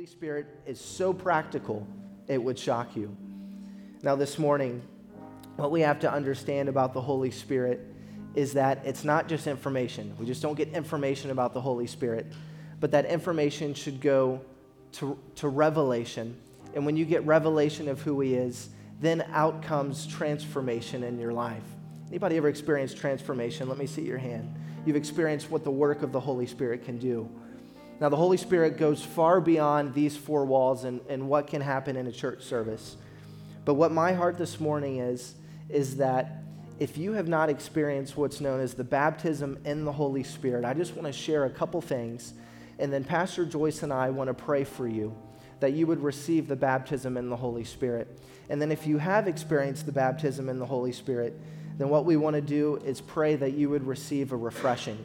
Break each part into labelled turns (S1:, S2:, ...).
S1: Holy Spirit is so practical, it would shock you. Now, this morning, what we have to understand about the Holy Spirit is that it's not just information. We just don't get information about the Holy Spirit, but that information should go to, to revelation. And when you get revelation of who He is, then out comes transformation in your life. Anybody ever experienced transformation? Let me see your hand. You've experienced what the work of the Holy Spirit can do. Now, the Holy Spirit goes far beyond these four walls and, and what can happen in a church service. But what my heart this morning is, is that if you have not experienced what's known as the baptism in the Holy Spirit, I just want to share a couple things. And then Pastor Joyce and I want to pray for you that you would receive the baptism in the Holy Spirit. And then if you have experienced the baptism in the Holy Spirit, then what we want to do is pray that you would receive a refreshing.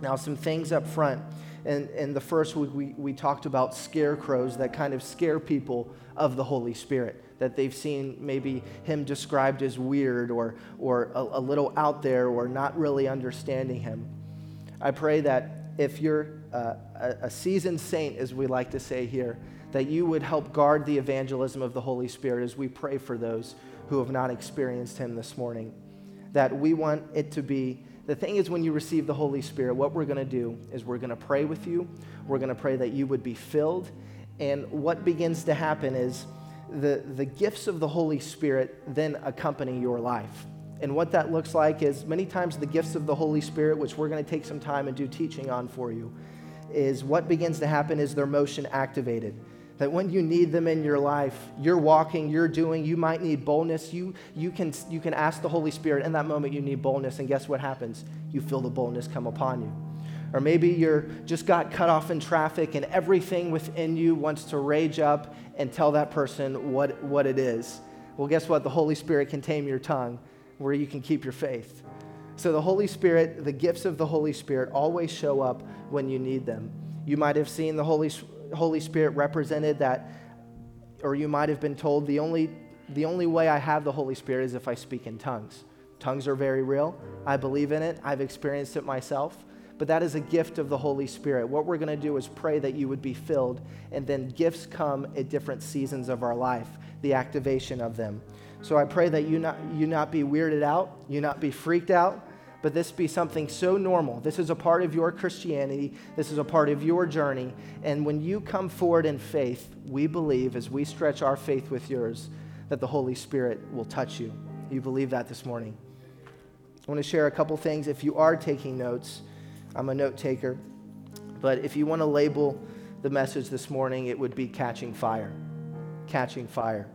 S1: Now, some things up front. In, in the first week, we, we talked about scarecrows that kind of scare people of the Holy Spirit, that they've seen maybe him described as weird or, or a, a little out there or not really understanding him. I pray that if you're uh, a seasoned saint, as we like to say here, that you would help guard the evangelism of the Holy Spirit as we pray for those who have not experienced him this morning. That we want it to be the thing is, when you receive the Holy Spirit, what we're going to do is we're going to pray with you. We're going to pray that you would be filled. And what begins to happen is the, the gifts of the Holy Spirit then accompany your life. And what that looks like is many times the gifts of the Holy Spirit, which we're going to take some time and do teaching on for you, is what begins to happen is their motion activated. That when you need them in your life, you're walking, you're doing, you might need boldness. You, you, can, you can ask the Holy Spirit in that moment you need boldness, and guess what happens? You feel the boldness come upon you. Or maybe you're just got cut off in traffic and everything within you wants to rage up and tell that person what, what it is. Well, guess what? The Holy Spirit can tame your tongue where you can keep your faith. So, the Holy Spirit, the gifts of the Holy Spirit always show up when you need them. You might have seen the Holy Holy Spirit represented that, or you might have been told the only, the only way I have the Holy Spirit is if I speak in tongues. Tongues are very real. I believe in it, I've experienced it myself. But that is a gift of the Holy Spirit. What we're going to do is pray that you would be filled, and then gifts come at different seasons of our life, the activation of them. So I pray that you not, you not be weirded out, you not be freaked out, but this be something so normal. This is a part of your Christianity. This is a part of your journey. And when you come forward in faith, we believe, as we stretch our faith with yours, that the Holy Spirit will touch you. You believe that this morning? I want to share a couple things. If you are taking notes, I'm a note taker. But if you want to label the message this morning, it would be catching fire. Catching fire.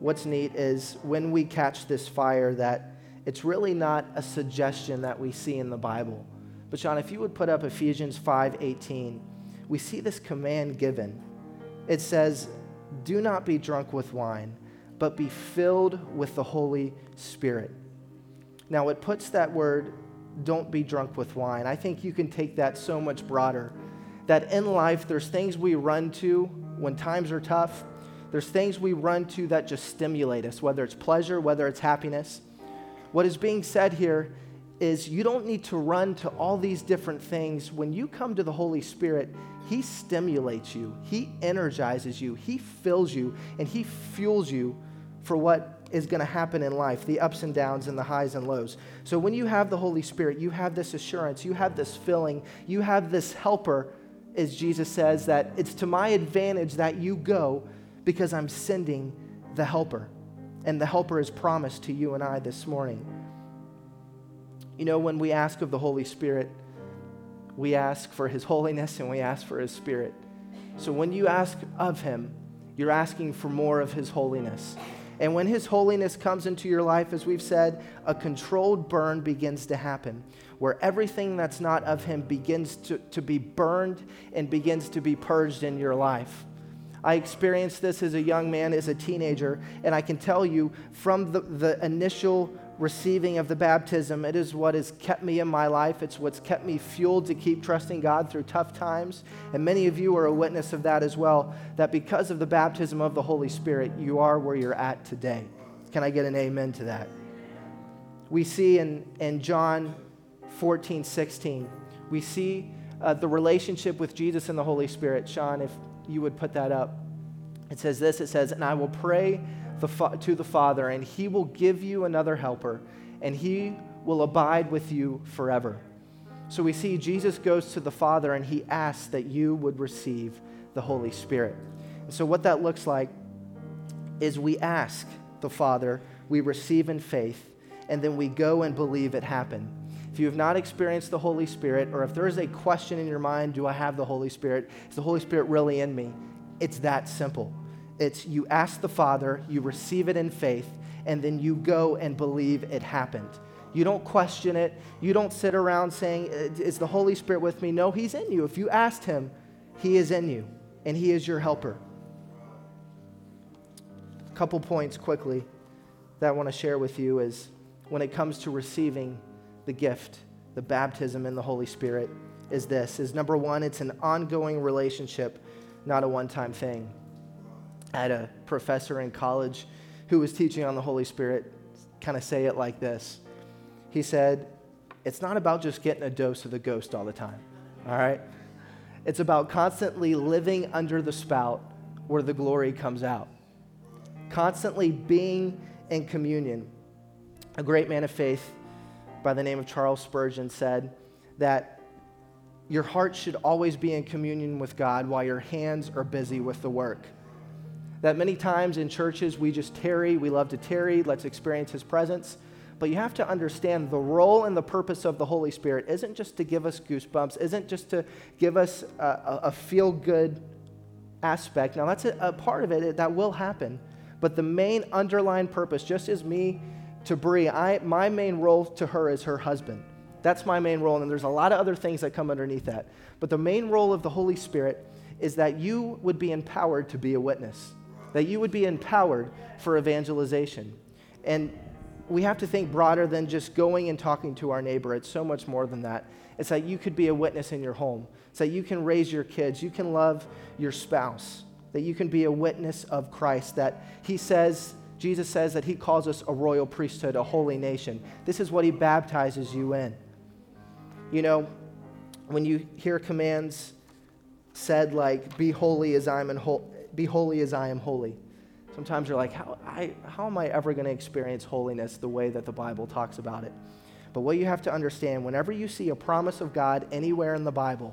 S1: What's neat is when we catch this fire that it's really not a suggestion that we see in the Bible. But Sean, if you would put up Ephesians 5:18, we see this command given. It says, "Do not be drunk with wine, but be filled with the Holy Spirit." Now, it puts that word don't be drunk with wine. I think you can take that so much broader. That in life, there's things we run to when times are tough. There's things we run to that just stimulate us, whether it's pleasure, whether it's happiness. What is being said here is you don't need to run to all these different things. When you come to the Holy Spirit, He stimulates you, He energizes you, He fills you, and He fuels you for what is going to happen in life the ups and downs and the highs and lows. So when you have the Holy Spirit, you have this assurance, you have this filling, you have this helper, as Jesus says, that it's to my advantage that you go because I'm sending the helper and the helper is promised to you and I this morning. You know, when we ask of the Holy Spirit, we ask for his holiness and we ask for his spirit. So when you ask of him, you're asking for more of his holiness. And when his holiness comes into your life, as we've said, a controlled burn begins to happen, where everything that's not of him begins to, to be burned and begins to be purged in your life. I experienced this as a young man, as a teenager, and I can tell you from the, the initial receiving of the baptism, it is what has kept me in my life. It's what's kept me fueled to keep trusting God through tough times. And many of you are a witness of that as well, that because of the baptism of the Holy Spirit, you are where you're at today. Can I get an amen to that? We see in, in John 14, 16, we see uh, the relationship with Jesus and the Holy Spirit. Sean, if you would put that up. It says this it says, And I will pray the fa- to the Father, and he will give you another helper, and he will abide with you forever. So we see Jesus goes to the Father and he asks that you would receive the Holy Spirit. And so, what that looks like is we ask the Father, we receive in faith, and then we go and believe it happened. If you have not experienced the Holy Spirit, or if there is a question in your mind, do I have the Holy Spirit? Is the Holy Spirit really in me? It's that simple. It's you ask the Father, you receive it in faith, and then you go and believe it happened. You don't question it. You don't sit around saying, Is the Holy Spirit with me? No, He's in you. If you asked Him, He is in you, and He is your helper. A couple points quickly that I want to share with you is when it comes to receiving the gift, the baptism in the Holy Spirit, is this is number one, it's an ongoing relationship, not a one-time thing. I had a professor in college who was teaching on the Holy Spirit kind of say it like this. He said, It's not about just getting a dose of the ghost all the time, all right? It's about constantly living under the spout where the glory comes out, constantly being in communion. A great man of faith by the name of Charles Spurgeon said that your heart should always be in communion with God while your hands are busy with the work. That many times in churches we just tarry, we love to tarry, let's experience His presence. But you have to understand the role and the purpose of the Holy Spirit isn't just to give us goosebumps, isn't just to give us a, a feel good aspect. Now, that's a, a part of it, that will happen. But the main underlying purpose, just as me to Brie, I, my main role to her is her husband. That's my main role, and there's a lot of other things that come underneath that. But the main role of the Holy Spirit is that you would be empowered to be a witness, that you would be empowered for evangelization. And we have to think broader than just going and talking to our neighbor. It's so much more than that. It's that you could be a witness in your home. It's that you can raise your kids. You can love your spouse. That you can be a witness of Christ. That He says, Jesus says that He calls us a royal priesthood, a holy nation. This is what He baptizes you in. You know, when you hear commands said like, be holy as I am, ho- be holy as I am holy Sometimes you're like, how, I, how am I ever going to experience holiness the way that the Bible talks about it? But what you have to understand, whenever you see a promise of God anywhere in the Bible,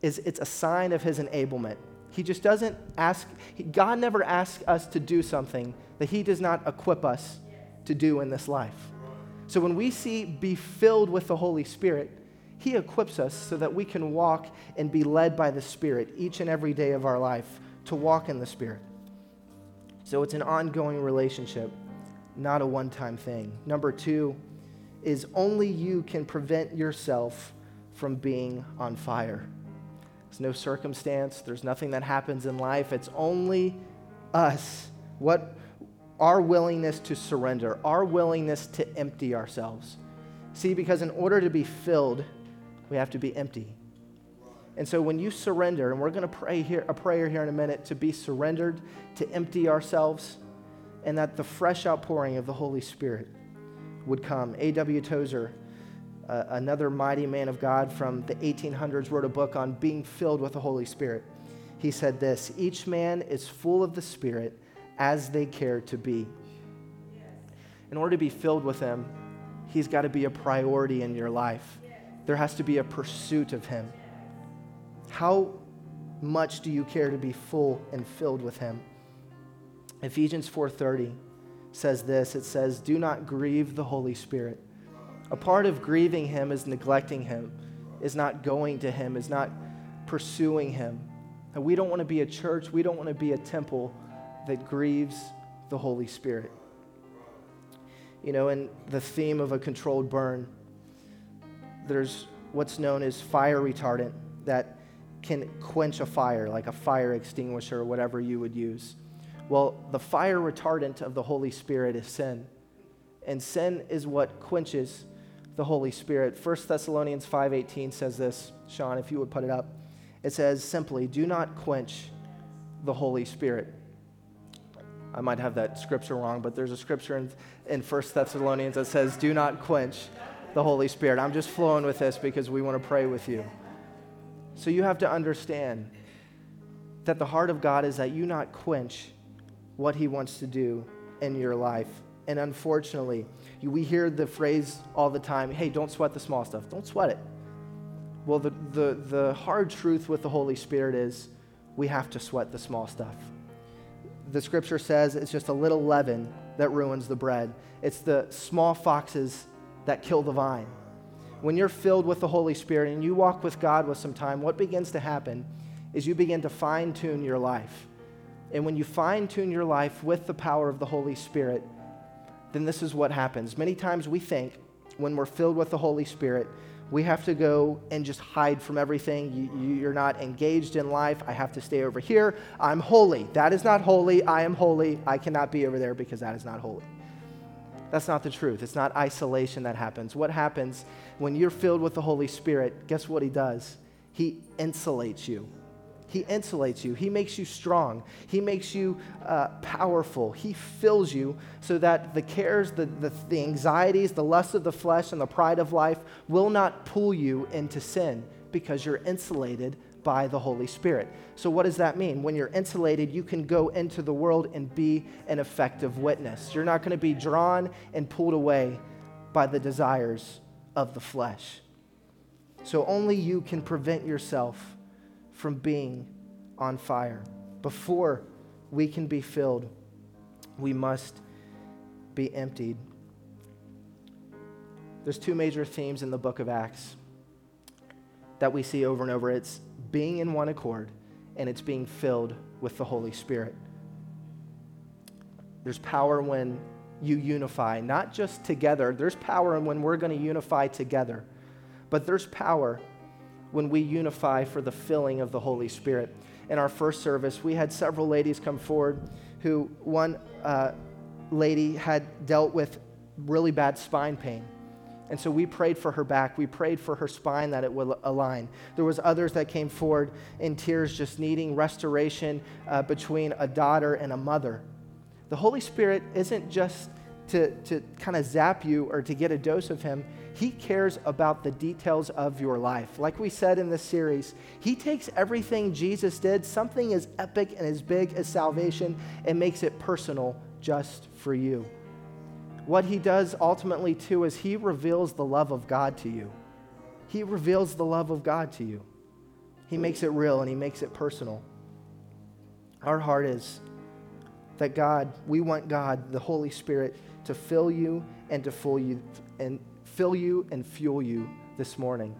S1: is it's a sign of his enablement. He just doesn't ask, God never asks us to do something that he does not equip us to do in this life. So when we see be filled with the Holy Spirit, he equips us so that we can walk and be led by the Spirit each and every day of our life to walk in the Spirit. So it's an ongoing relationship, not a one time thing. Number two is only you can prevent yourself from being on fire. There's no circumstance, there's nothing that happens in life. It's only us. What our willingness to surrender, our willingness to empty ourselves. See, because in order to be filled, we have to be empty. And so when you surrender, and we're going to pray here a prayer here in a minute to be surrendered, to empty ourselves, and that the fresh outpouring of the Holy Spirit would come. A.W. Tozer, uh, another mighty man of God from the 1800s, wrote a book on being filled with the Holy Spirit. He said this Each man is full of the Spirit as they care to be. In order to be filled with Him, He's got to be a priority in your life. There has to be a pursuit of Him. How much do you care to be full and filled with him? Ephesians 4:30 says this. It says, "Do not grieve the Holy Spirit." A part of grieving him is neglecting him, is not going to him, is not pursuing him. And we don't want to be a church, we don't want to be a temple that grieves the Holy Spirit. You know, in the theme of a controlled burn, there's what's known as fire retardant that can quench a fire, like a fire extinguisher or whatever you would use. Well, the fire retardant of the Holy Spirit is sin. And sin is what quenches the Holy Spirit. 1 Thessalonians 5:18 says this, Sean, if you would put it up. It says simply, "Do not quench the Holy Spirit." I might have that scripture wrong, but there's a scripture in, in 1 Thessalonians that says, Do not quench the Holy Spirit. I'm just flowing with this because we want to pray with you. So you have to understand that the heart of God is that you not quench what He wants to do in your life. And unfortunately, we hear the phrase all the time hey, don't sweat the small stuff. Don't sweat it. Well, the, the, the hard truth with the Holy Spirit is we have to sweat the small stuff. The scripture says it's just a little leaven that ruins the bread, it's the small foxes that kill the vine. When you're filled with the Holy Spirit and you walk with God with some time, what begins to happen is you begin to fine tune your life. And when you fine tune your life with the power of the Holy Spirit, then this is what happens. Many times we think when we're filled with the Holy Spirit, we have to go and just hide from everything. You, are not engaged in life. I have to stay over here. I'm holy. That is not holy. I am holy. I cannot be over there because that is not holy. That's not the truth. It's not isolation that happens. What happens when you're filled with the Holy Spirit? Guess what He does? He insulates you. He insulates you. He makes you strong. He makes you uh, powerful. He fills you so that the cares, the, the, the anxieties, the lust of the flesh, and the pride of life will not pull you into sin because you're insulated by the Holy Spirit. So, what does that mean? When you're insulated, you can go into the world and be an effective witness. You're not going to be drawn and pulled away by the desires of the flesh. So, only you can prevent yourself from being on fire. Before we can be filled, we must be emptied. There's two major themes in the book of Acts that we see over and over it's being in one accord and it's being filled with the Holy Spirit. There's power when you unify, not just together. There's power when we're going to unify together, but there's power when we unify for the filling of the Holy Spirit. In our first service, we had several ladies come forward who, one uh, lady had dealt with really bad spine pain. And so we prayed for her back. We prayed for her spine that it would align. There was others that came forward in tears just needing restoration uh, between a daughter and a mother. The Holy Spirit isn't just to, to kind of zap you or to get a dose of Him. He cares about the details of your life. Like we said in this series, He takes everything Jesus did, something as epic and as big as salvation, and makes it personal just for you. What He does ultimately, too, is He reveals the love of God to you. He reveals the love of God to you. He makes it real and He makes it personal. Our heart is that God, we want God, the Holy Spirit, to fill you and to fill you and fill you and fuel you this morning.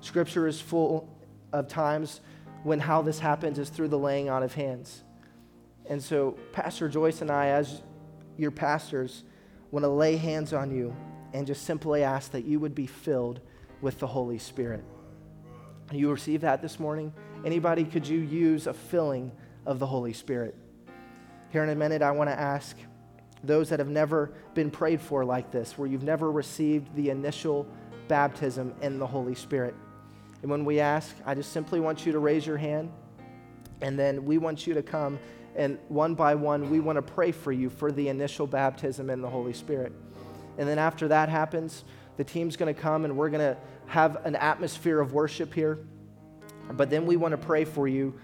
S1: Scripture is full of times when how this happens is through the laying on of hands. And so, Pastor Joyce and I, as your pastors, want to lay hands on you and just simply ask that you would be filled with the Holy Spirit. You receive that this morning? Anybody, could you use a filling of the Holy Spirit? Here in a minute, I want to ask those that have never been prayed for like this, where you've never received the initial baptism in the Holy Spirit. And when we ask, I just simply want you to raise your hand, and then we want you to come, and one by one, we want to pray for you for the initial baptism in the Holy Spirit. And then after that happens, the team's going to come, and we're going to have an atmosphere of worship here. But then we want to pray for you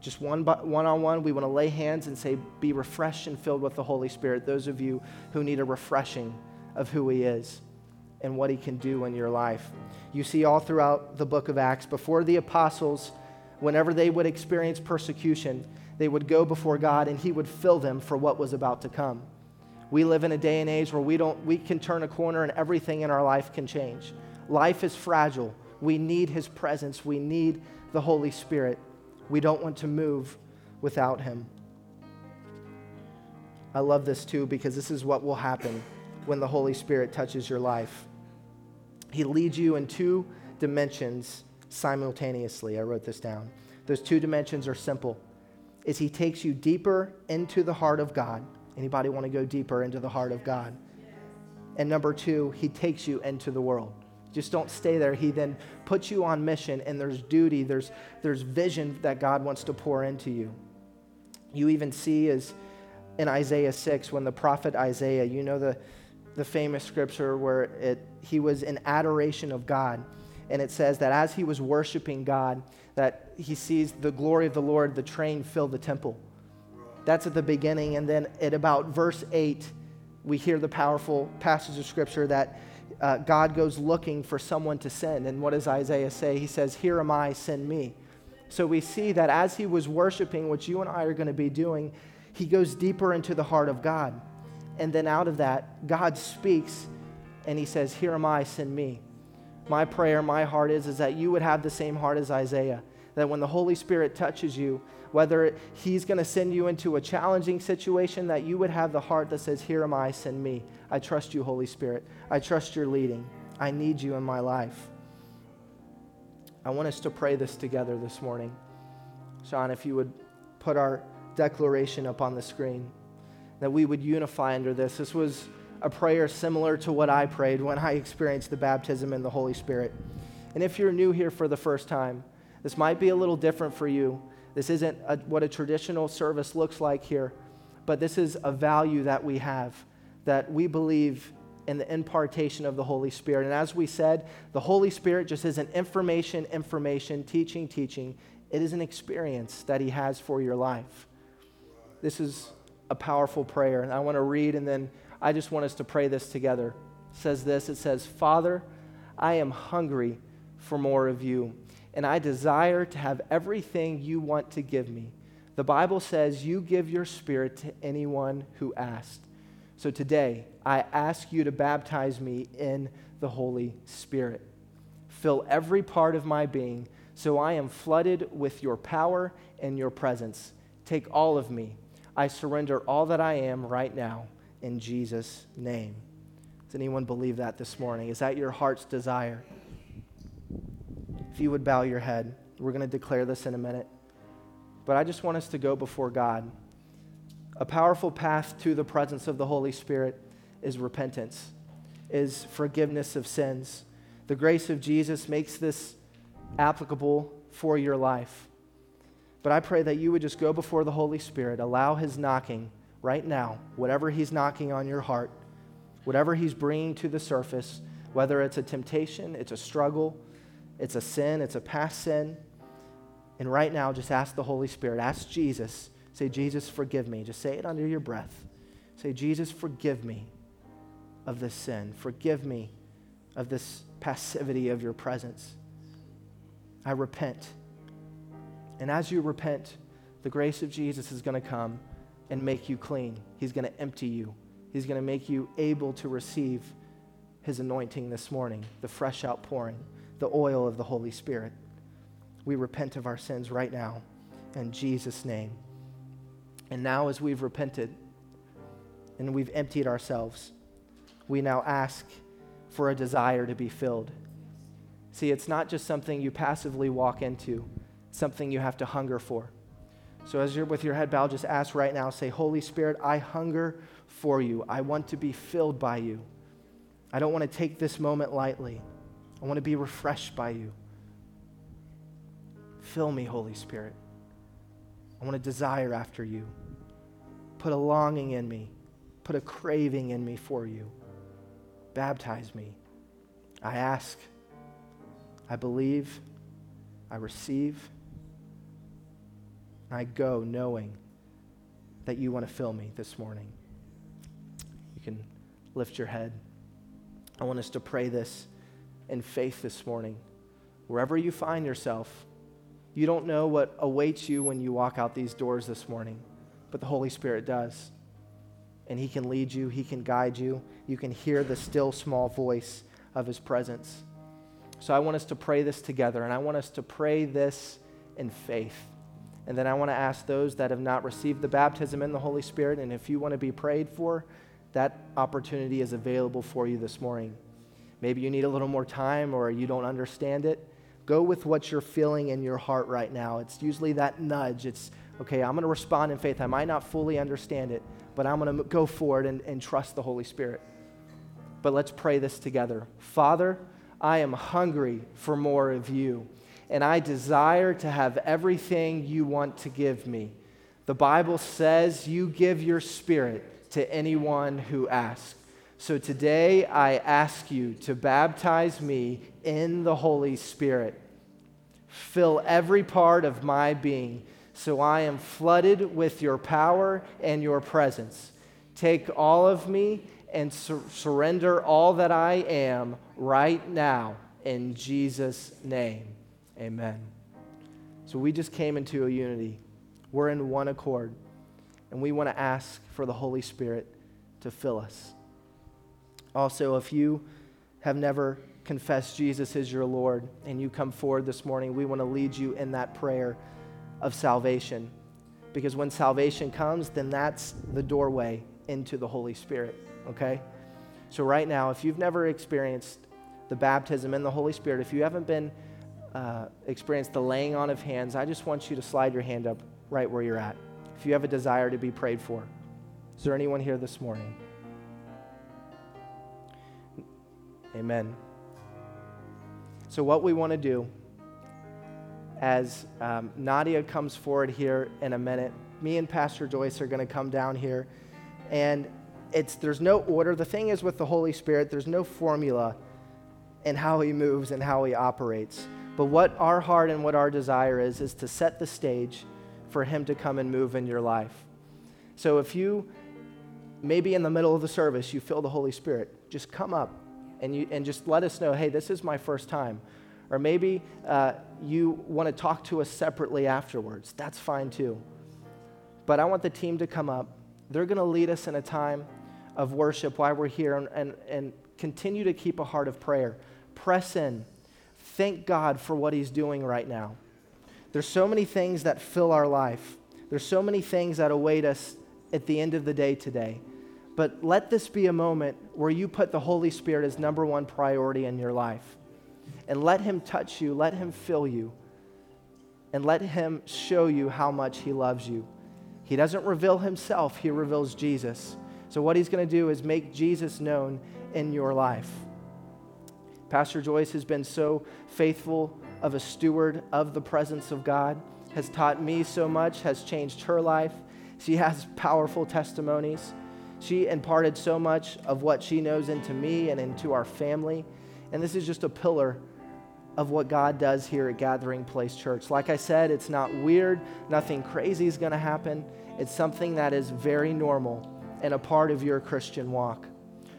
S1: just one, on one, we want to lay hands and say, Be refreshed and filled with the Holy Spirit. Those of you who need a refreshing of who He is and what He can do in your life. You see, all throughout the book of Acts, before the apostles, whenever they would experience persecution, they would go before God and He would fill them for what was about to come. We live in a day and age where we, don't, we can turn a corner and everything in our life can change. Life is fragile. We need His presence, we need the Holy Spirit. We don't want to move without him. I love this too because this is what will happen when the Holy Spirit touches your life. He leads you in two dimensions simultaneously. I wrote this down. Those two dimensions are simple. Is he takes you deeper into the heart of God. Anybody want to go deeper into the heart of God? And number 2, he takes you into the world. Just don't stay there. He then puts you on mission, and there's duty, there's, there's vision that God wants to pour into you. You even see as in Isaiah 6, when the prophet Isaiah, you know the, the famous scripture where it, he was in adoration of God. and it says that as he was worshiping God, that he sees the glory of the Lord, the train fill the temple. That's at the beginning. And then at about verse 8, we hear the powerful passage of scripture that uh, God goes looking for someone to send. And what does Isaiah say? He says, Here am I, send me. So we see that as he was worshiping, which you and I are going to be doing, he goes deeper into the heart of God. And then out of that, God speaks and he says, Here am I, send me. My prayer, my heart is, is that you would have the same heart as Isaiah. That when the Holy Spirit touches you, whether he's going to send you into a challenging situation, that you would have the heart that says, Here am I, send me. I trust you, Holy Spirit. I trust your leading. I need you in my life. I want us to pray this together this morning. Sean, if you would put our declaration up on the screen, that we would unify under this. This was a prayer similar to what I prayed when I experienced the baptism in the Holy Spirit. And if you're new here for the first time, this might be a little different for you. This isn't a, what a traditional service looks like here, but this is a value that we have that we believe in the impartation of the Holy Spirit. And as we said, the Holy Spirit just isn't information, information, teaching, teaching. It is an experience that He has for your life. This is a powerful prayer. And I want to read, and then I just want us to pray this together. It says this It says, Father, I am hungry for more of you, and I desire to have everything you want to give me. The Bible says you give your spirit to anyone who asks. So today, I ask you to baptize me in the Holy Spirit. Fill every part of my being so I am flooded with your power and your presence. Take all of me. I surrender all that I am right now in Jesus' name. Does anyone believe that this morning? Is that your heart's desire? If you would bow your head, we're going to declare this in a minute. But I just want us to go before God. A powerful path to the presence of the Holy Spirit is repentance, is forgiveness of sins. The grace of Jesus makes this applicable for your life. But I pray that you would just go before the Holy Spirit, allow His knocking right now, whatever He's knocking on your heart, whatever He's bringing to the surface, whether it's a temptation, it's a struggle, it's a sin, it's a past sin. And right now, just ask the Holy Spirit, ask Jesus Say, Jesus, forgive me. Just say it under your breath. Say, Jesus, forgive me of this sin. Forgive me of this passivity of your presence. I repent. And as you repent, the grace of Jesus is going to come and make you clean. He's going to empty you. He's going to make you able to receive his anointing this morning, the fresh outpouring, the oil of the Holy Spirit. We repent of our sins right now in Jesus' name. And now, as we've repented and we've emptied ourselves, we now ask for a desire to be filled. See, it's not just something you passively walk into, something you have to hunger for. So, as you're with your head bowed, just ask right now say, Holy Spirit, I hunger for you. I want to be filled by you. I don't want to take this moment lightly. I want to be refreshed by you. Fill me, Holy Spirit. I want to desire after you. Put a longing in me. Put a craving in me for you. Baptize me. I ask. I believe. I receive. I go knowing that you want to fill me this morning. You can lift your head. I want us to pray this in faith this morning. Wherever you find yourself, you don't know what awaits you when you walk out these doors this morning, but the Holy Spirit does. And He can lead you, He can guide you. You can hear the still small voice of His presence. So I want us to pray this together, and I want us to pray this in faith. And then I want to ask those that have not received the baptism in the Holy Spirit, and if you want to be prayed for, that opportunity is available for you this morning. Maybe you need a little more time or you don't understand it. Go with what you're feeling in your heart right now. It's usually that nudge. It's, okay, I'm going to respond in faith. I might not fully understand it, but I'm going to go forward and, and trust the Holy Spirit. But let's pray this together. Father, I am hungry for more of you, and I desire to have everything you want to give me. The Bible says you give your spirit to anyone who asks. So today I ask you to baptize me in the Holy Spirit. Fill every part of my being so I am flooded with your power and your presence. Take all of me and sur- surrender all that I am right now in Jesus' name. Amen. So we just came into a unity. We're in one accord. And we want to ask for the Holy Spirit to fill us. Also, if you have never confessed Jesus as your Lord and you come forward this morning, we want to lead you in that prayer of salvation. Because when salvation comes, then that's the doorway into the Holy Spirit, okay? So, right now, if you've never experienced the baptism in the Holy Spirit, if you haven't been uh, experienced the laying on of hands, I just want you to slide your hand up right where you're at. If you have a desire to be prayed for, is there anyone here this morning? Amen. So, what we want to do as um, Nadia comes forward here in a minute, me and Pastor Joyce are going to come down here. And it's, there's no order. The thing is with the Holy Spirit, there's no formula in how he moves and how he operates. But what our heart and what our desire is, is to set the stage for him to come and move in your life. So if you, maybe in the middle of the service, you feel the Holy Spirit, just come up and, you, and just let us know, hey, this is my first time. Or maybe uh, you want to talk to us separately afterwards. That's fine too. But I want the team to come up. They're going to lead us in a time of worship while we're here and, and, and continue to keep a heart of prayer. Press in. Thank God for what He's doing right now. There's so many things that fill our life, there's so many things that await us at the end of the day today. But let this be a moment where you put the Holy Spirit as number one priority in your life and let Him touch you, let Him fill you, and let Him show you how much He loves you. He doesn't reveal Himself, He reveals Jesus. So, what He's going to do is make Jesus known in your life. Pastor Joyce has been so faithful of a steward of the presence of God, has taught me so much, has changed her life. She has powerful testimonies. She imparted so much of what she knows into me and into our family. And this is just a pillar of what God does here at Gathering Place Church. Like I said, it's not weird, nothing crazy is going to happen. It's something that is very normal and a part of your Christian walk.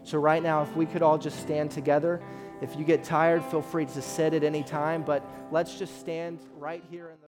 S1: So, right now, if we could all just stand together. If you get tired, feel free to sit at any time, but let's just stand right here in the